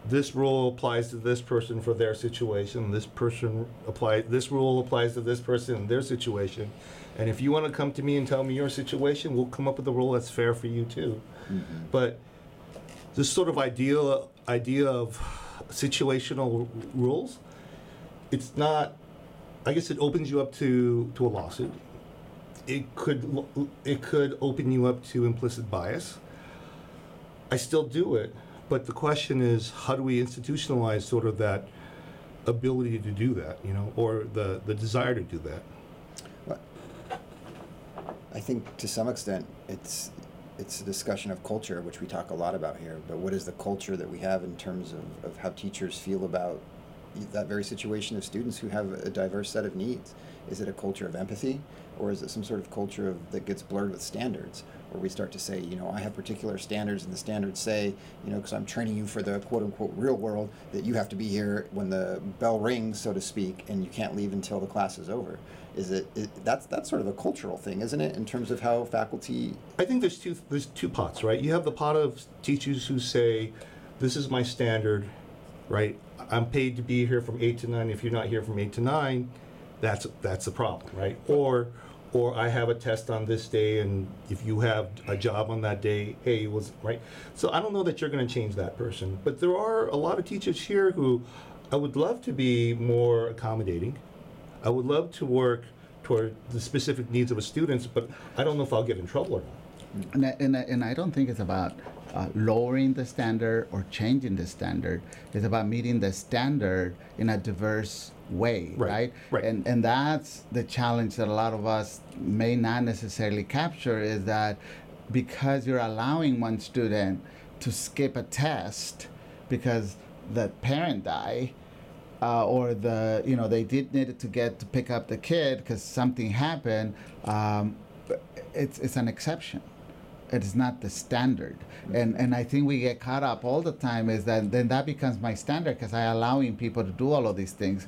this rule applies to this person for their situation. This person apply this rule applies to this person in their situation. And if you want to come to me and tell me your situation, we'll come up with a rule that's fair for you too. Mm-hmm. But this sort of idea idea of situational rules, it's not. I guess it opens you up to to a lawsuit it could it could open you up to implicit bias. I still do it, but the question is, how do we institutionalize sort of that ability to do that, you know, or the the desire to do that? Well, I think to some extent it's it's a discussion of culture, which we talk a lot about here. But what is the culture that we have in terms of, of how teachers feel about that very situation of students who have a diverse set of needs? Is it a culture of empathy? or is it some sort of culture of, that gets blurred with standards where we start to say you know i have particular standards and the standards say you know because i'm training you for the quote unquote real world that you have to be here when the bell rings so to speak and you can't leave until the class is over is it, that's that's sort of a cultural thing isn't it in terms of how faculty i think there's two there's two pots right you have the pot of teachers who say this is my standard right i'm paid to be here from 8 to 9 if you're not here from 8 to 9 that's that's a problem right or or I have a test on this day, and if you have a job on that day, hey, it was right. So I don't know that you're going to change that person, but there are a lot of teachers here who I would love to be more accommodating. I would love to work toward the specific needs of a student, but I don't know if I'll get in trouble or not. And I, and I, and I don't think it's about uh, lowering the standard or changing the standard. It's about meeting the standard in a diverse way, right. right? Right. And and that's the challenge that a lot of us may not necessarily capture is that because you're allowing one student to skip a test because the parent died uh, or the you know they did need to get to pick up the kid because something happened um, it's it's an exception it is not the standard and and i think we get caught up all the time is that then that becomes my standard because i allowing people to do all of these things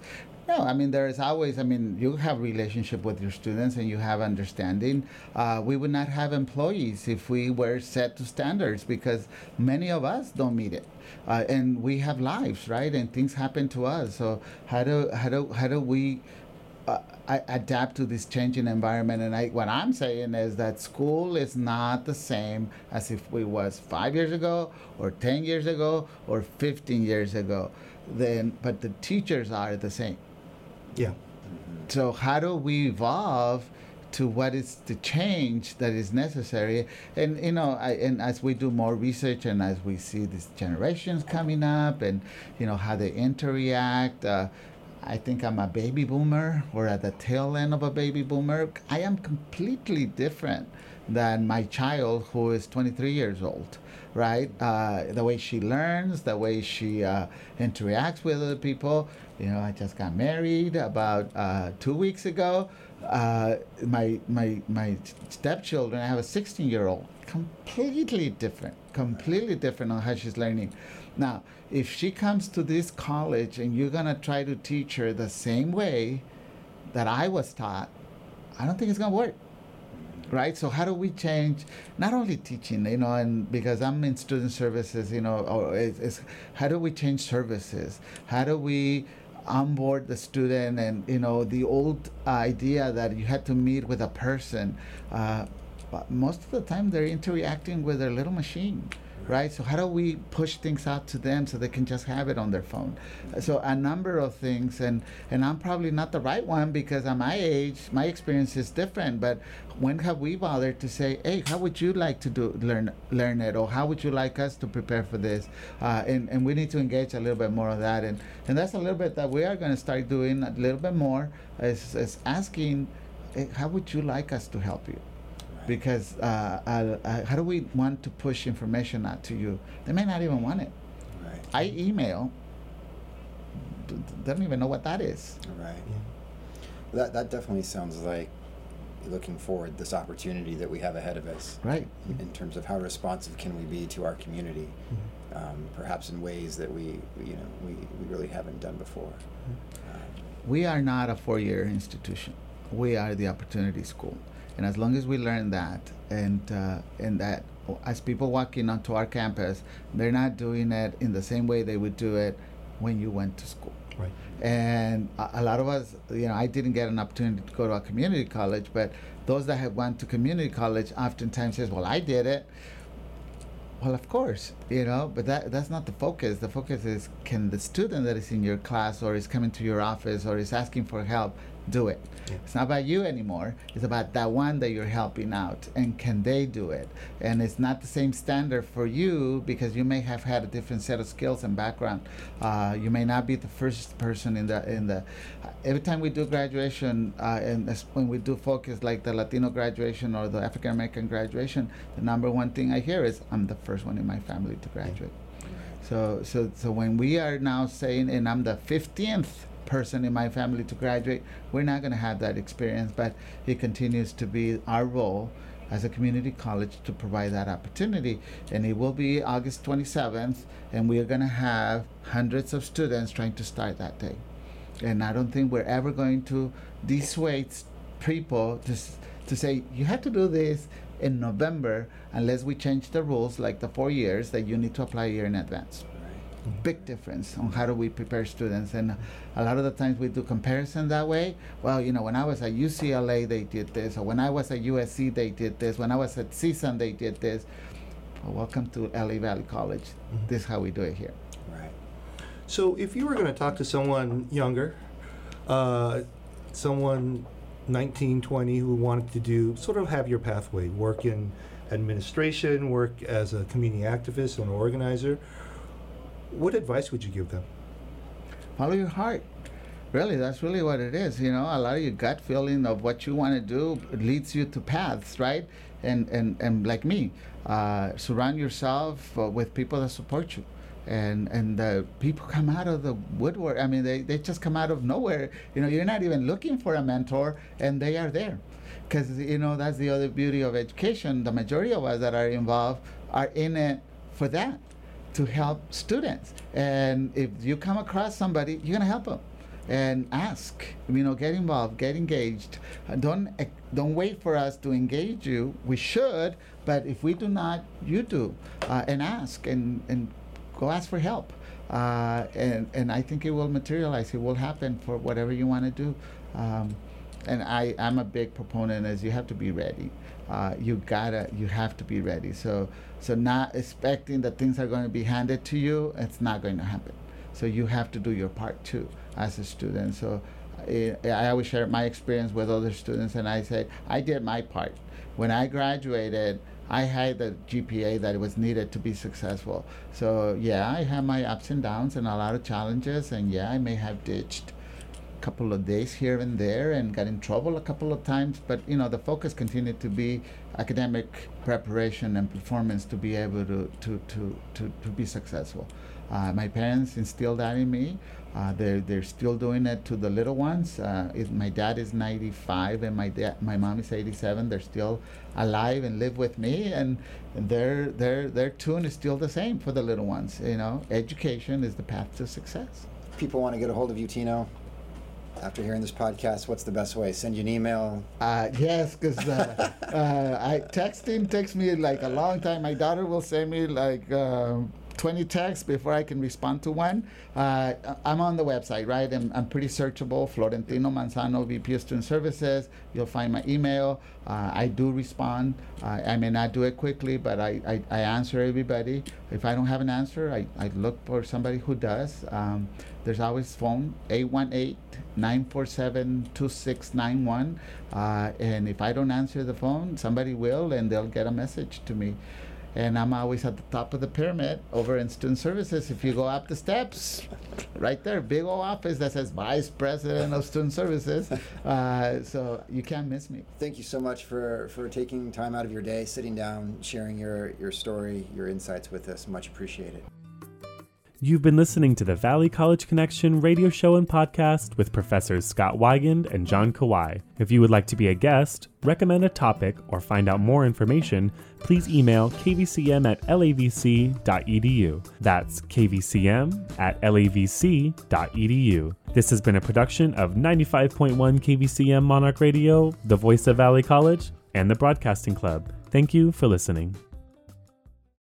no, I mean there is always. I mean you have relationship with your students and you have understanding. Uh, we would not have employees if we were set to standards because many of us don't meet it, uh, and we have lives, right? And things happen to us. So how do how do how do we uh, adapt to this changing environment. And I, what I'm saying is that school is not the same as if we was five years ago, or 10 years ago, or 15 years ago. Then, but the teachers are the same. Yeah. So how do we evolve to what is the change that is necessary? And you know, I, and as we do more research and as we see these generations coming up, and you know how they interact. Uh, I think I'm a baby boomer or at the tail end of a baby boomer. I am completely different than my child who is 23 years old, right? Uh, the way she learns, the way she uh, interacts with other people. You know, I just got married about uh, two weeks ago. Uh, my my my stepchildren, I have a 16 year old, completely different, completely different on how she's learning. Now, if she comes to this college and you're gonna try to teach her the same way that I was taught, I don't think it's gonna work right? So how do we change not only teaching you know and because i'm in student services you know or it's, it's, how do we change services? How do we onboard the student and you know the old idea that you had to meet with a person uh, most of the time they're interacting with their little machine right? So how do we push things out to them so they can just have it on their phone? So a number of things, and and I'm probably not the right one because at my age, my experience is different. But when have we bothered to say, hey, how would you like to do learn learn it, or how would you like us to prepare for this? Uh, and and we need to engage a little bit more of that, and and that's a little bit that we are going to start doing a little bit more is, is asking, hey, how would you like us to help you? Because uh, how do we want to push information out to you? They may not even want it. Right. I email. They don't even know what that is. Right. That that definitely sounds like looking forward this opportunity that we have ahead of us. Right. in- terms of how responsive can we be to our community, um, perhaps in ways that we, you know, we, we really haven't done before. Um, We are not a four-year institution. We are the opportunity school, and as long as we learn that, and uh, and that as people walk in onto our campus, they're not doing it in the same way they would do it when you went to school. Right. and a, a lot of us you know i didn't get an opportunity to go to a community college but those that have went to community college oftentimes says well i did it well of course you know but that that's not the focus the focus is can the student that is in your class or is coming to your office or is asking for help do it. Yeah. it's not about you anymore. It's about that one that you're helping out and can they do it? And it's not the same standard for you because you may have had a different set of skills and background. Uh, you may not be the first person in the in the every time we do graduation uh, and when we do focus like the latino graduation or the african american graduation the number one thing i hear is i'm the first one in my family to graduate. So, so, so when we are now saying, and I'm the 15th person in my family to graduate, we're not going to have that experience, but it continues to be our role as a community college to provide that opportunity. And it will be August 27th, and we are going to have hundreds of students trying to start that day. And I don't think we're ever going to dissuade people to, to say, you have to do this in November unless we change the rules, like the four years, that you need to apply a year in advance. Big difference on how do we prepare students. And a lot of the times we do comparison that way. Well, you know, when I was at UCLA, they did this. Or when I was at USC, they did this. When I was at CSUN, they did this. Well, welcome to LA Valley College. Mhm. This is how we do it here. Right. So, if you were going to talk to someone younger, uh, someone 19, 20 who wanted to do sort of have your pathway, work in administration, work as a community activist or an organizer, what advice would you give them? follow your heart. Really, that's really what it is. You know, a lot of your gut feeling of what you want to do leads you to paths, right? And and and like me, uh, surround yourself uh, with people that support you. And and uh, people come out of the woodwork. I mean, they, they just come out of nowhere. You know, you're not even looking for a mentor, and they are there. Because you know that's the other beauty of education. The majority of us that are involved are in it for that to help students. And if you come across somebody, you're gonna help them. And ask, you know, get involved, get engaged. Don't don't wait for us to engage you. We should, but if we do not, you do, uh, and ask and and go ask for help. Uh, and and I think it will materialize. It will happen for whatever you want to do. Um, and I, I'm a big proponent as you have to be ready. Uh, you gotta, you have to be ready. So, so not expecting that things are going to be handed to you, it's not going to happen. So you have to do your part too as a student. So I, I always share my experience with other students, and I say I did my part. When I graduated, I had the GPA that was needed to be successful. So yeah, I had my ups and downs and a lot of challenges, and yeah, I may have ditched couple of days here and there and got in trouble a couple of times but you know the focus continued to be academic preparation and performance to be able to to to to, to be successful uh, my parents instilled that in me uh, they're, they're still doing it to the little ones. Uh, my dad is 95 and my dad, my mom is 87. They're still alive and live with me, and, and their their their tune is still the same for the little ones. You know, education is the path to success. People want to get a hold of you, Tino. After hearing this podcast, what's the best way? Send you an email. Uh, yes, because uh, uh, I texting takes me like a long time. My daughter will send me like um, 20 texts before I can respond to one. Uh, I'm on the website, right? I'm, I'm pretty searchable. Florentino Manzano, VP of Student Services. You'll find my email. Uh, I do respond. Uh, I may not do it quickly, but I, I, I, answer everybody. If I don't have an answer, I, I look for somebody who does. Um, there's always phone 818-947-2691 uh, and if i don't answer the phone somebody will and they'll get a message to me and I'm always at the top of the pyramid over in student services. If you go up the steps, right there, big old office that says Vice President of Student Services. Uh, so you can't miss me. Thank you so much for, for taking time out of your day, sitting down, sharing your, your story, your insights with us. Much appreciated. You've been listening to the Valley College Connection radio show and podcast with Professors Scott Weigand and John Kawai. If you would like to be a guest, recommend a topic, or find out more information, please email kvcm at lavc.edu. That's kvcm at lavc.edu. This has been a production of 95.1 KVCM Monarch Radio, the voice of Valley College, and the Broadcasting Club. Thank you for listening.